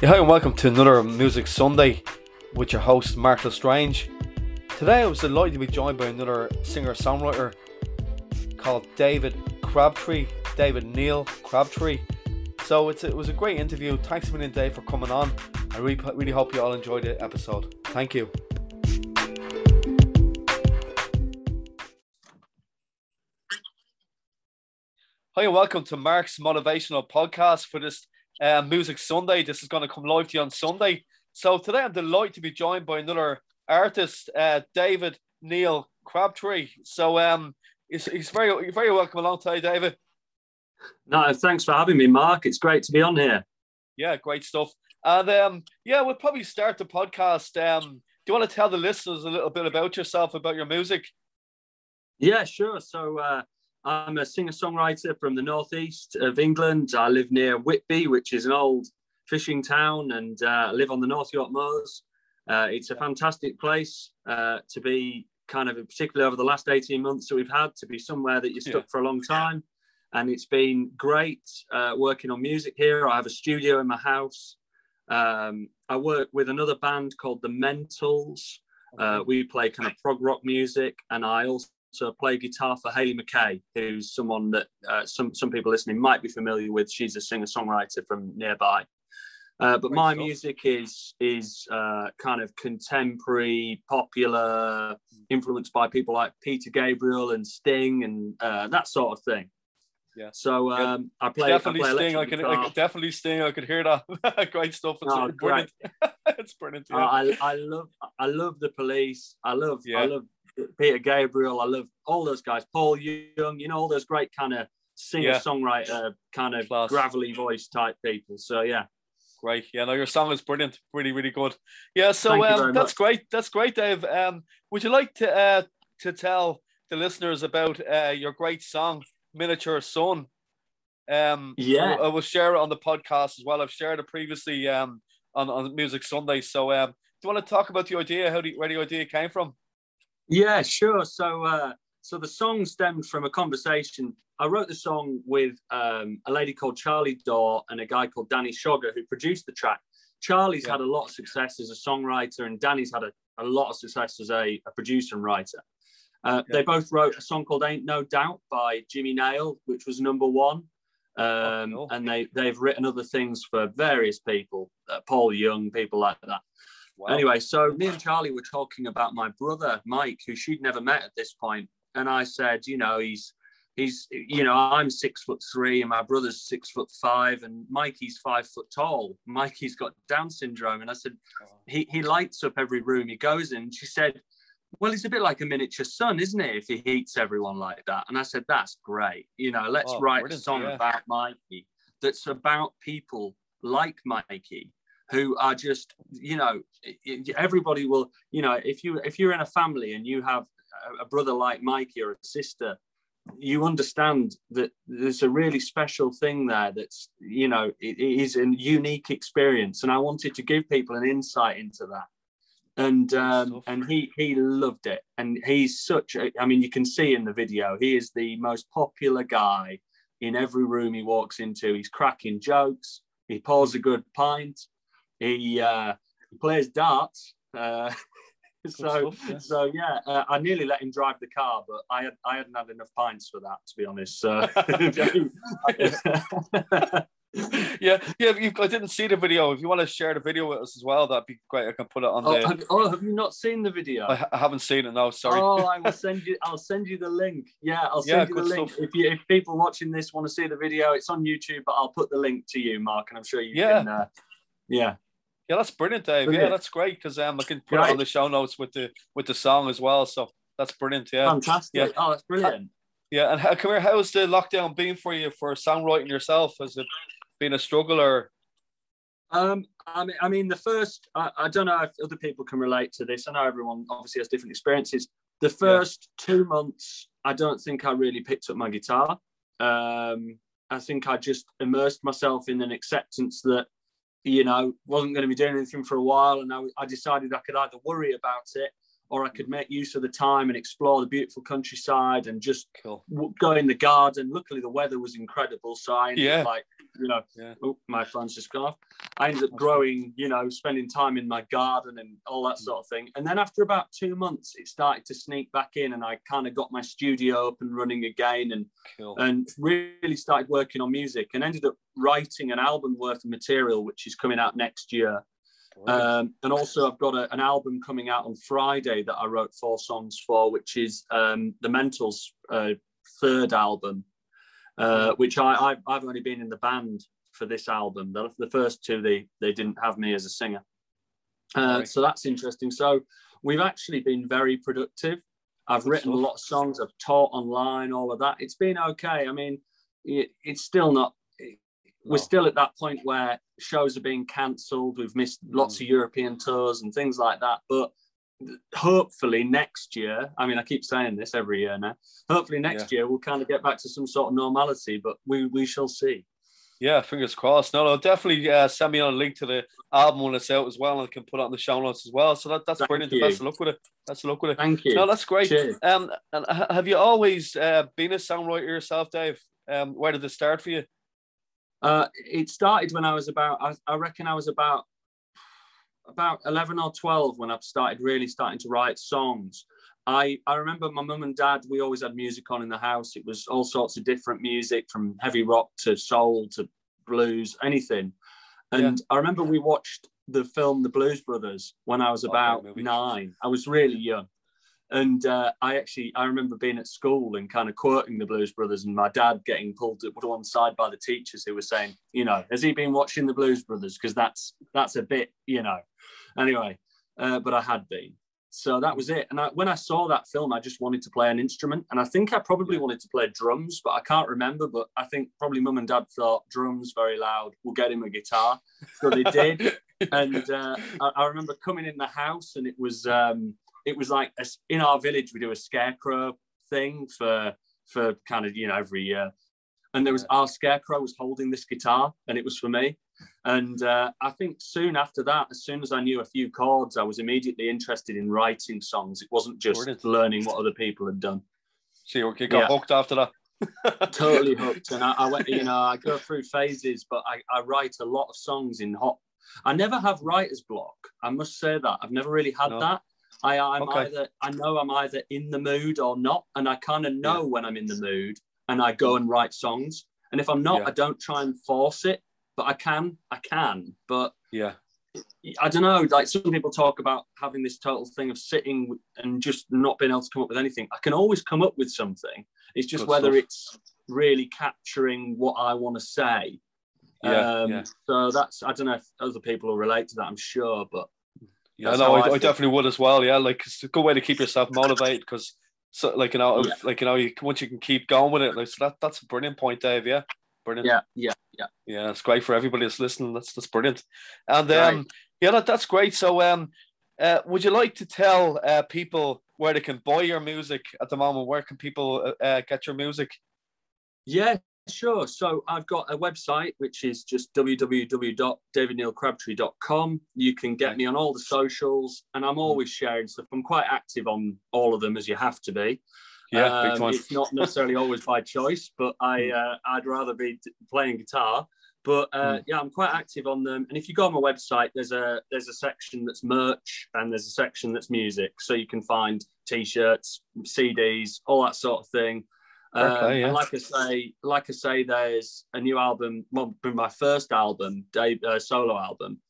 Yeah, hi and welcome to another Music Sunday with your host Mark Lestrange. Today I was delighted to be joined by another singer-songwriter called David Crabtree, David Neil Crabtree. So it was a great interview. Thanks a million, Dave, for coming on. I really, really hope you all enjoyed the episode. Thank you. Hi and welcome to Mark's Motivational Podcast for this uh, Music Sunday. This is going to come live to you on Sunday. So today I'm delighted to be joined by another artist, uh, David Neil Crabtree. So um, he's, he's very very welcome along today, David. No, thanks for having me, Mark. It's great to be on here. Yeah, great stuff. And um, yeah, we'll probably start the podcast. Um, do you want to tell the listeners a little bit about yourself, about your music? Yeah, sure. So uh, I'm a singer songwriter from the northeast of England. I live near Whitby, which is an old fishing town, and uh, live on the North York Moors. Uh, it's a fantastic place uh, to be, kind of, particularly over the last 18 months that we've had, to be somewhere that you're stuck yeah. for a long time. And it's been great uh, working on music here. I have a studio in my house. Um, I work with another band called The Mentals. Uh, we play kind of prog rock music, and I also to play guitar for Haley McKay, who's someone that uh, some some people listening might be familiar with. She's a singer songwriter from nearby. Uh, but Great my stuff. music is is uh, kind of contemporary, popular, influenced by people like Peter Gabriel and Sting and uh, that sort of thing. Yeah. So um. I play definitely I play Sting. I can, I can, definitely Sting. I could hear that. great stuff. It's oh, brilliant. it's brilliant. Yeah. I, I love I love the police. I love yeah. I love Peter Gabriel. I love all those guys. Paul Young, you know, all those great kind of singer songwriter, kind of Class. gravelly voice type people. So yeah. Great. Yeah, no, your song is brilliant. Really, really good. Yeah, so um, that's much. great. That's great, Dave. Um, would you like to uh, to tell the listeners about uh, your great song, Miniature Sun? Um, yeah, I will share it on the podcast as well. I've shared it previously um, on, on Music Sunday. So, um, do you want to talk about the idea, how the, where the idea came from? Yeah, sure. So, uh, so the song stemmed from a conversation. I wrote the song with um, a lady called Charlie Dore and a guy called Danny Schogger who produced the track. Charlie's yeah. had a lot of success as a songwriter, and Danny's had a, a lot of success as a, a producer and writer. Uh, yeah. They both wrote a song called "Ain't No Doubt" by Jimmy Nail, which was number one. Um, oh, cool. And they they've written other things for various people, uh, Paul Young, people like that. Wow. Anyway, so me and Charlie were talking about my brother Mike, who she'd never met at this point, and I said, you know, he's he's you know I'm six foot three and my brother's six foot five and Mikey's five foot tall. Mikey's got Down syndrome, and I said he he lights up every room he goes in. She said, well, he's a bit like a miniature sun, isn't it? If he heats everyone like that. And I said, that's great. You know, let's oh, write a song yeah. about Mikey that's about people like Mikey who are just you know everybody will you know if you if you're in a family and you have a brother like mikey or a sister you understand that there's a really special thing there that's you know it, it is a unique experience. And i wanted to give people an insight into that. And um, and he he loved it. And he's such a, I mean you can see in the video he is the most popular guy in every room he walks into. He's cracking jokes. He pours a good pint he uh, he plays darts. Uh, so stuff, yeah. so yeah, uh, I nearly let him drive the car, but I had I hadn't had enough pints for that to be honest. So. yeah, yeah. I didn't see the video. If you want to share the video with us as well, that'd be great. I can put it on oh, there. Have, oh, have you not seen the video? I, I, haven't seen it. No, sorry. Oh, I will send you. I'll send you the link. Yeah, I'll send yeah, you the link. Stuff. If you if people watching this want to see the video, it's on YouTube. But I'll put the link to you, Mark, and I'm sure you yeah. can. Uh, yeah. Yeah, that's brilliant, Dave. Brilliant. Yeah, that's great because um, I can put right. it on the show notes with the with the song as well. So that's brilliant. Yeah, fantastic. Yeah. Oh, that's brilliant. Yeah, and how, come here, how's the lockdown been for you for songwriting yourself? Has it been a struggle or? Um, I mean, I mean, the first, I, I don't know if other people can relate to this. I know everyone obviously has different experiences. The first yeah. two months, I don't think I really picked up my guitar. Um, I think I just immersed myself in an acceptance that you know, wasn't going to be doing anything for a while. And I, I decided I could either worry about it or I could make use of the time and explore the beautiful countryside and just Cool. w- go in the garden. Luckily, the weather was incredible, so I ended Yeah. up like you know, Yeah. oh, my phone's just gone off. I ended up growing, you know, spending time in my garden and all that hmm. sort of thing. And then after about two months, it started to sneak back in, and I kind of got my studio up and running again, and Cool. and really started working on music, and ended up writing an album worth of material, which is coming out next year. Um, and also, I've got a, an album coming out on Friday that I wrote four songs for, which is um, the Mentals' uh, third album, uh, which I, I've only been in the band for this album. The, the first two they they didn't have me as a singer, uh, Right. so that's interesting. So we've actually been very productive. I've written a lot of songs. I've taught online, all of that. It's been okay. I mean, it, it's still not. We're still at that point where shows are being cancelled. We've missed lots Mm. of European tours and things like that. But hopefully next year, I mean, I keep saying this every year now. Hopefully next year we'll kind of get back to some sort of normality. But we we shall see. Yeah, fingers crossed. No, no, definitely uh, send me on a link to the album when it's out as well, and I can put it on the show notes as well. So that, that's Thank brilliant. you. Best of luck with it. Best of luck with it. Thank you. No, that's great. Cheers. Um, and have you always uh, been a songwriter yourself, Dave? Um, where did it start for you? Uh, it started when I was about, I, I reckon I was about about 11 or 12 when I started really starting to write songs. I, I remember my mum and dad, we always had music on in the house. It was all sorts of different music from heavy rock to soul to blues, anything. And I remember we watched the film The Blues Brothers when I was Oh, about movie. nine. I was really young. And uh, I actually, I remember being at school and kind of quoting the Blues Brothers, and my dad getting pulled to one side by the teachers who were saying, you know, has he been watching the Blues Brothers? Because that's that's a bit, you know. Anyway, uh, but I had been. So that was it. And I, when I saw that film, I just wanted to play an instrument, and I think I probably wanted to play drums, but I can't remember. But I think probably mum and dad thought drums very loud. We'll get him a guitar, so they did and uh, I, I remember coming in the house and it was um, it was like a, in our village we do a scarecrow thing for for kind of you know every year and there was our scarecrow was holding this guitar and it was for me and uh, i think soon after that as soon as i knew a few chords i was immediately interested in writing songs it wasn't just learning what other people had done So you got Yeah. hooked after that. totally hooked. And I, I went, you know, I go through phases, but I, I write a lot of songs in hot. I never have writer's block. I must say that I've never really had No. that. I, I'm Okay. either I know I'm either in the mood or not, and I kind of know when I'm in the mood, and I go and write songs. And if I'm not, Yeah. I don't try and force it. But I can, I can. But Yeah. I don't know. Like some people talk about having this total thing of sitting and just not being able to come up with anything. I can always come up with something. It's just Good whether stuff. it's really capturing what I want to say. Yeah, um, yeah. So that's I don't know if other people will relate to that. I'm sure, but Yeah, That's no, I, I I, definitely would as well. Yeah, like it's a good way to keep yourself motivated because, so, like you know, Yeah. like you know, you, once you can keep going with it, like so that that's a brilliant point, Dave. Yeah, brilliant. yeah, yeah, yeah. yeah, it's great for everybody that's listening. That's that's brilliant. And Right. um, yeah, that, that's great. So um, uh, would you like to tell uh people where they can buy your music at the moment? Where can people uh, uh, get your music? Yeah, sure. So I've got a website which is just www.davidneilcrabtree.com. You can get me on all the socials, and I'm always sharing stuff. I'm quite active on all of them, as you have to be. Yeah, Um, it's not necessarily always by choice, but I uh, I'd rather be playing guitar. But uh, yeah, I'm quite active on them. And if you go on my website, there's a there's a section that's merch and there's a section that's music, so you can find t-shirts, CDs, all that sort of thing. Um, play. Like I say, like I say, there's a new album. Well, my first album, Dave, uh, solo album.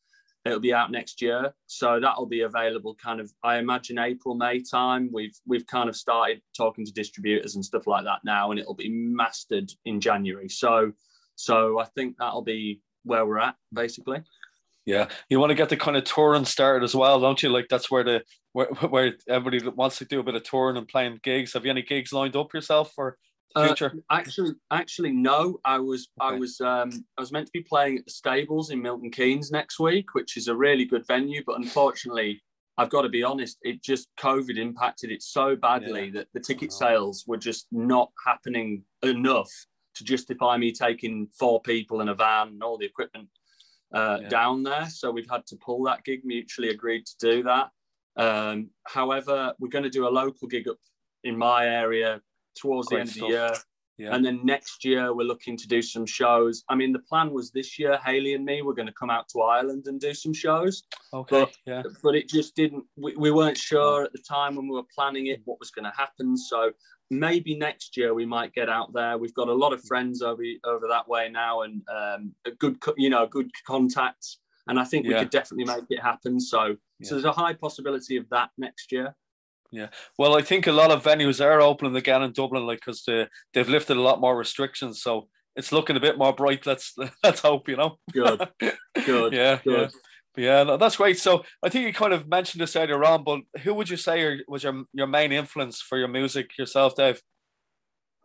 It'll be out next year, so that'll be available. Kind of, I imagine April, May time. We've we've kind of started talking to distributors and stuff like that now, and it'll be mastered in January. So, so I think that'll be where we're at, basically. Yeah, you want to get the kind of touring started as well, don't you? Like that's where the where, where everybody wants to do a bit of touring and playing gigs. Have you any gigs lined up yourself for the Uh. Actually, actually, no. I was, I was, um, I was meant to be playing at the Stables in Milton Keynes next week, which is a really good venue. But unfortunately, I've got to be honest, it just COVID impacted it so badly that the ticket Oh. sales were just not happening enough to justify me taking four people in a van and all the equipment uh, Yeah. down there. So we've had to pull that gig. Mutually agreed to do that. Um, however, we're going to do a local gig up in my area towards Great the end stuff. of the year. Yeah. And then next year, we're looking to do some shows. I mean, the plan was this year, Haley and me were going to come out to Ireland and do some shows, okay. but- yeah. but it just didn't, we, we weren't sure at the time when we were planning it what was going to happen. So maybe next year we might get out there. We've got a lot of friends over, over that way now and um, a good, you know, good contacts. And I think we Yeah. could definitely make it happen. So, Yeah. so there's a high possibility of that next year. Yeah, well, I think a lot of venues are opening again in Dublin, like because they they've lifted a lot more restrictions, so it's looking a bit more bright. Let's let's hope, you know. Good, good. yeah, yeah, good. yeah. No, that's great. So I think you kind of mentioned this earlier on, but who would you say are, was your your main influence for your music yourself, Dave?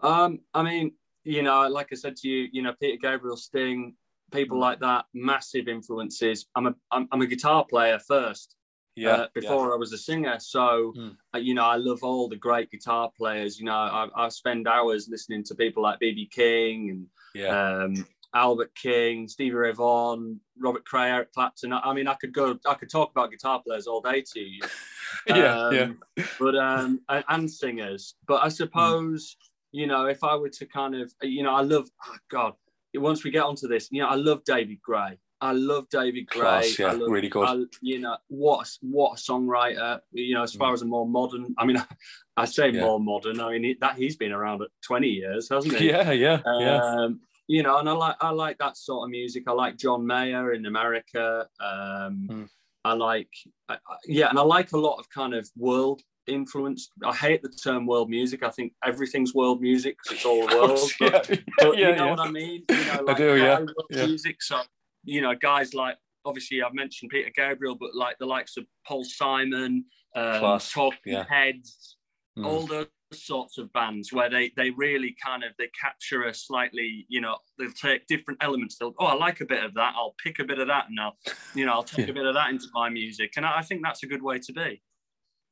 Um, I mean, you know, like I said to you, you know, Peter Gabriel, Sting, people like that, massive influences. I'm a I'm, I'm a guitar player first. Yeah, uh, before I was a singer. So, Mm. uh, you know, I love all the great guitar players. You know, I, I spend hours listening to people like BB King yeah, yeah. and um, Albert King, Stevie Ray Vaughan, Robert Cray, Eric Clapton. I, I mean, I could go, I could talk about guitar players all day to you. yeah, yeah, Um, But um, and, and singers. But I suppose, you know, if I were to kind of, you know, I love, oh God, once we get onto this, you know, I love David Gray. I love David Gray. Class, yeah, I love, really good. I, you know what? a- What a songwriter. You know, as far as a more modern. I mean, I say Mm. Yeah. more modern. I mean that he's been around at twenty years, hasn't he? yeah, yeah, yeah. Um, you know, and I like I like that sort of music. I like John Mayer in America. Um, Mm. I like, I, I- yeah, and I like a lot of kind of world influence. I hate the term world music. I think everything's world music because it's all world. course, but- yeah, but yeah, you know yeah. what I mean? You know, I do, yeah, yeah. music. So, you know, guys like obviously I've mentioned Peter Gabriel, but like the likes of Paul Simon, um, Class, Talking yeah. Heads, Mm. all those sorts of bands where they they really kind of they capture a slightly, you know, they'll take different elements. They'll oh, I like a bit of that. I'll pick a bit of that, and I'll, you know, I'll take Yeah. a bit of that into my music. And I, I think that's a good way to be.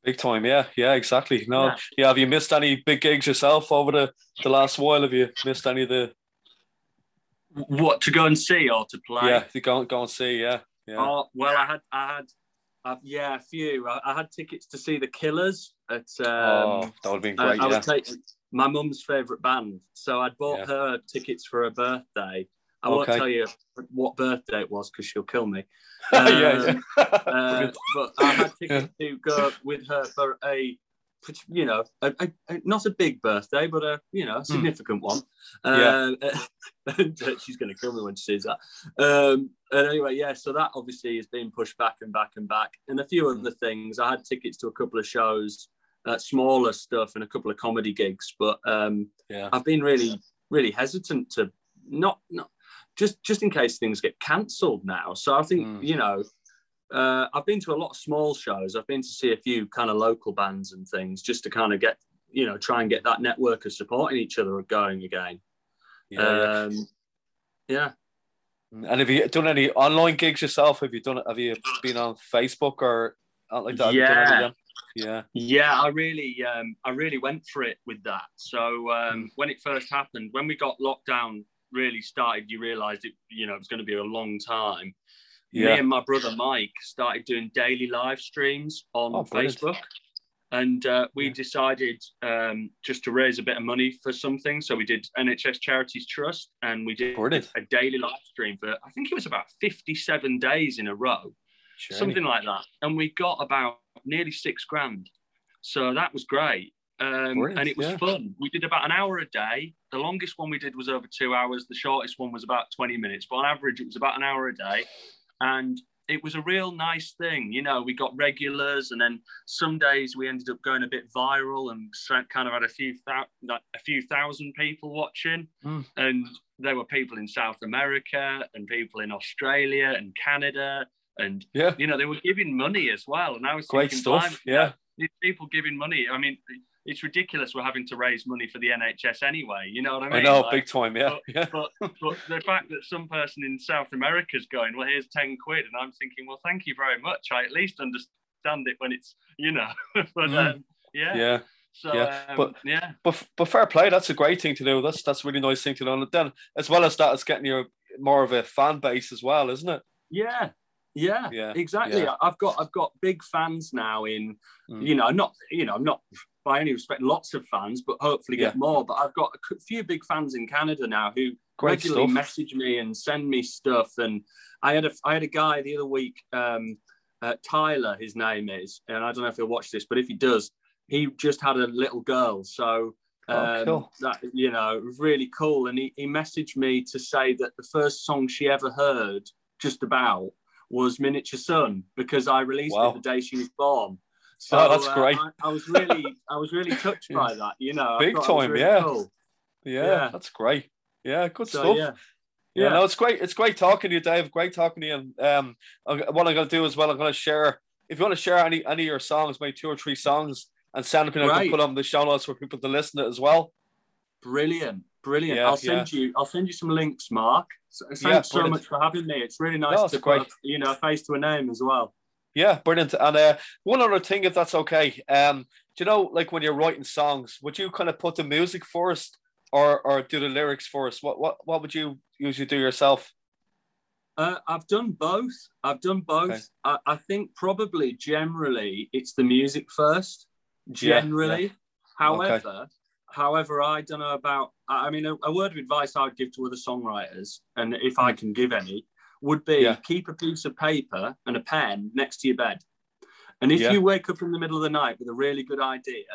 Big time, yeah, yeah, exactly. No, yeah. Yeah. Have you missed any big gigs yourself over the the last while? Have you missed any of the? What to go and see or to play? Yeah, to go go and see. Yeah, yeah. Oh well, I had I had. Uh, yeah, a few. I, I had tickets to see the Killers at um, oh, that would have been great. I, yeah, was taking my mum's favourite band. So I'd bought Yeah. her tickets for her birthday. I won't tell you what birthday it was because she'll kill me. yeah, Um, yeah. Uh, but I had tickets to go with her for a, you know, a, a, a- not a big birthday, but a, you know, a significant one. Hmm. Yeah. Um, and uh, she's going to kill me when she sees that. Um, and anyway, yeah, so that obviously is being pushed back and back and back. And a few Hmm. other things. I had tickets to a couple of shows, uh, smaller stuff, and a couple of comedy gigs. But um, yeah. I've been really, really hesitant to not, not just just in case things get cancelled now. So I think Mm. you know, uh, I've been to a lot of small shows. I've been to see a few kind of local bands and things just to kind of get you know try and get that network of supporting each other going again. yeah. Um, yeah. And have you done any online gigs yourself? Have you done it? Have you been on Facebook or out like that? Have you done any Yeah. Yeah. Yeah, I really, um, I really went for it with that. So um, when it first happened, when we got lockdown really started, you realised it, you know, it was going to be a long time. Me and my brother Mike started doing daily live streams on Oh. Facebook, and uh, we Yeah. decided um, just to raise a bit of money for something. So we did NHS Charities Trust, and we did Brilliant. a daily live stream for I think it was about fifty-seven days in a row Journey. something like that. And we got about nearly six grand. So that was great. Um, and it was yeah. fun. We did about an hour a day. The longest one we did was over two hours. The shortest one was about 20 minutes. But on average, it was about an hour a day. And it was a real nice thing. You know, we got regulars, and then some days we ended up going a bit viral and kind of had a few like a few thousand people watching. Mm. And there were people in South America and people in Australia and Canada and Yeah. you know they were giving money as well and i was Great thinking, stuff, yeah. People giving money i mean it's ridiculous we're having to raise money for the nhs anyway you know what i mean I know, Like, big time. Yeah. Yeah. but but the fact that some person in south america's going well here's 10 quid and i'm thinking well thank you very much i at least understand it when it's you know but Mm. um, yeah Yeah. so yeah, um, but- yeah But but fair play. That's a great thing to do. That's that's a really nice thing to do. And then as well as that, it's getting you more of a fan base as well, isn't it? Yeah, Yeah, Yeah, exactly. yeah. I've got I've got big fans now in Mm. you know not you know I'm not by any respect lots of fans, but hopefully get Yeah. more. But I've got a few big fans in Canada now who Great regularly stuff. message me and send me stuff. And I had a I had a guy the other week, um, uh, Tyler, his name is, and I don't know if he'll watch this, but if he does, he just had a little girl. So Oh, um, cool. that you know, really cool. And he, he messaged me to say that the first song she ever heard, just about, was Miniature Sun because I released Wow. it the day she was born. So Oh, that's uh, great. I, I was really, I was really touched by that. You know, Big thought it was time, really yeah. cool. Yeah, Yeah. that's great. Yeah, good So stuff. yeah, Yeah, Yeah. no, it's great. It's great talking to you, Dave. Great talking to you. And um, what I'm going to do as well, I'm going to share. If you want to share any any of your songs, maybe two or three songs, and I can Right. put on the show notes for people to listen to as well. brilliant, brilliant. Yeah, I'll send you, I'll send you some links, Mark. So, thanks Yeah, so much for having me. It's really nice No, to great. put, you know, a face to a name as well. Yeah, brilliant. And uh, one other thing, if that's okay, um, do you know, like when you're writing songs, would you kind of put the music first, or or do the lyrics first? What what what would you usually do yourself? Uh, I've done both. I've done both. Okay. I, I think probably generally it's the music first. Yeah, Generally, however, however, I don't know about. I mean, a, a word of advice I would give to other songwriters, and if I can give any, would be Hmm. Yeah. keep a piece of paper and a pen next to your bed. And if Yeah. you wake up in the middle of the night with a really good idea,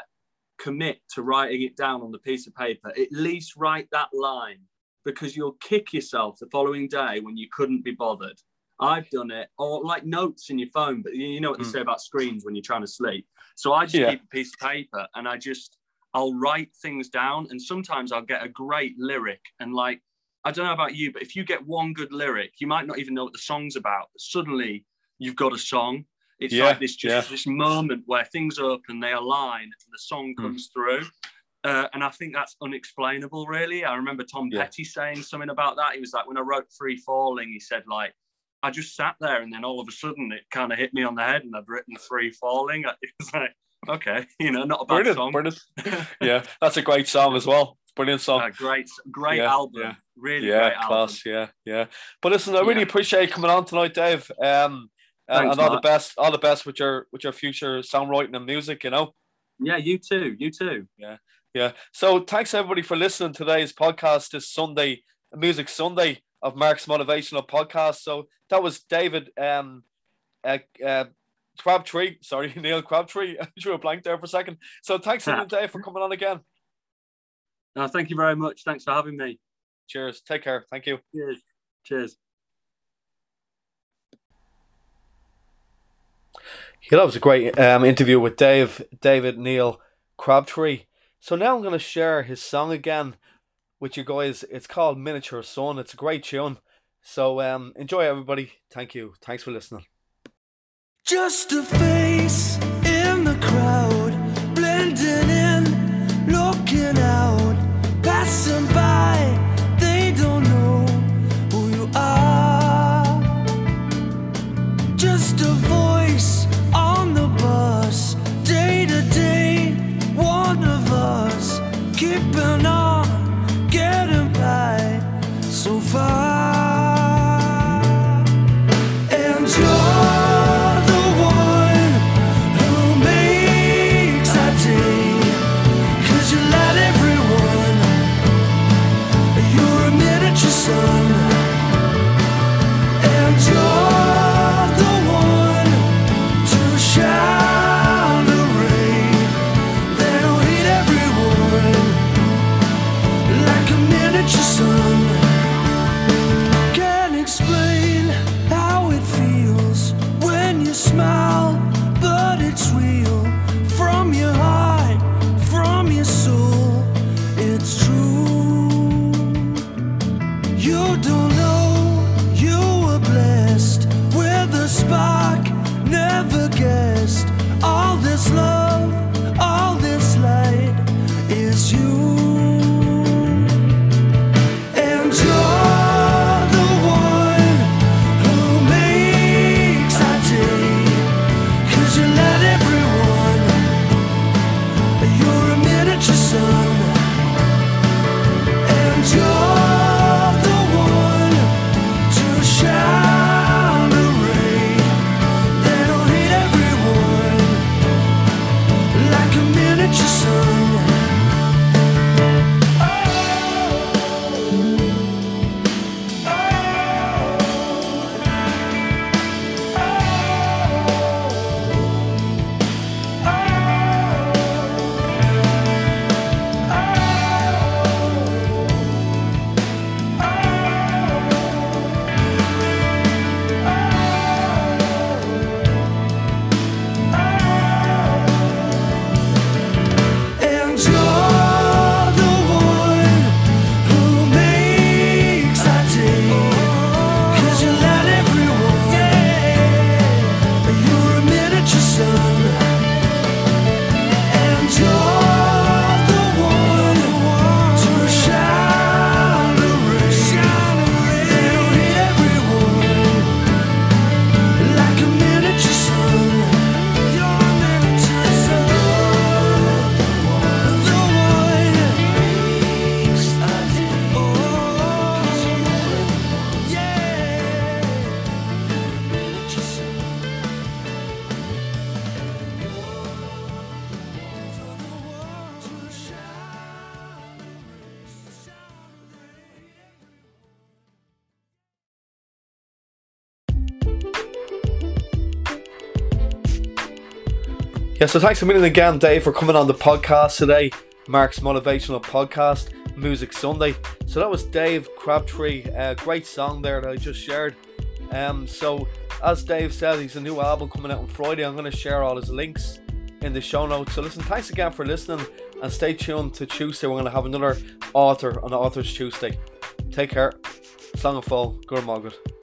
commit to writing it down on the piece of paper. At least write that line because you'll kick yourself the following day when you couldn't be bothered. I've done it, or like notes in your phone, but you you know what they Mm. say about screens when you're trying to sleep. So I just Yeah. keep a piece of paper and I just I'll write things down, and sometimes I'll get a great lyric and like I don't know about you, but if you get one good lyric, you might not even know what the song's about, but suddenly you've got a song. It's Yeah, like this just yeah. this moment where things open, they align, and the song Hmm. comes through. Uh, and I think that's unexplainable, really. I remember Tom Yeah. Petty saying something about that. He was like, when I wrote Free Falling, he said, like, I just sat there and then all of a sudden it kind of hit me on the head and I'd written Free Falling. It was like, okay, you know, not a bad Brilliant, song. brilliant. Yeah, that's a great song as well. Brilliant song. Uh, great, great Yeah, album. yeah. Really yeah, great album. class. Yeah, yeah. But listen, I really Yeah. appreciate you coming on tonight, Dave. Um, and, Thanks, and all the best, all the best with your with your future songwriting and music. You know. Yeah, you too. You too. Yeah. Yeah. So thanks everybody for listening to today's podcast this Sunday, Music Sunday of Mark's Motivational Podcast. So that was David um uh, uh Crabtree, sorry, Neil Crabtree. I drew a blank there for a second. So thanks again, Dave, for coming on again. No, thank you very much. Thanks for having me. Cheers. Take care. Thank you. Cheers. Cheers. Yeah, that was a great um, interview with Dave, David Neil Crabtree. So now I'm going to share his song again with you guys. It's called Miniature Sun. It's a great tune. So um, enjoy, everybody. Thank you. Thanks for listening. Just a face in the crowd, blending in, Yeah, so thanks a million again, Dave, for coming on the podcast today. Mark's motivational podcast, Music Sunday. So that was Dave Crabtree, a great song there that I just shared. Um, so as Dave said, he's a new album coming out on Friday. I'm going to share all his links in the show notes. So listen, thanks again for listening, and stay tuned to Tuesday. We're going to have another author on Authors Tuesday. Take care. Song of Fall. Good Margaret.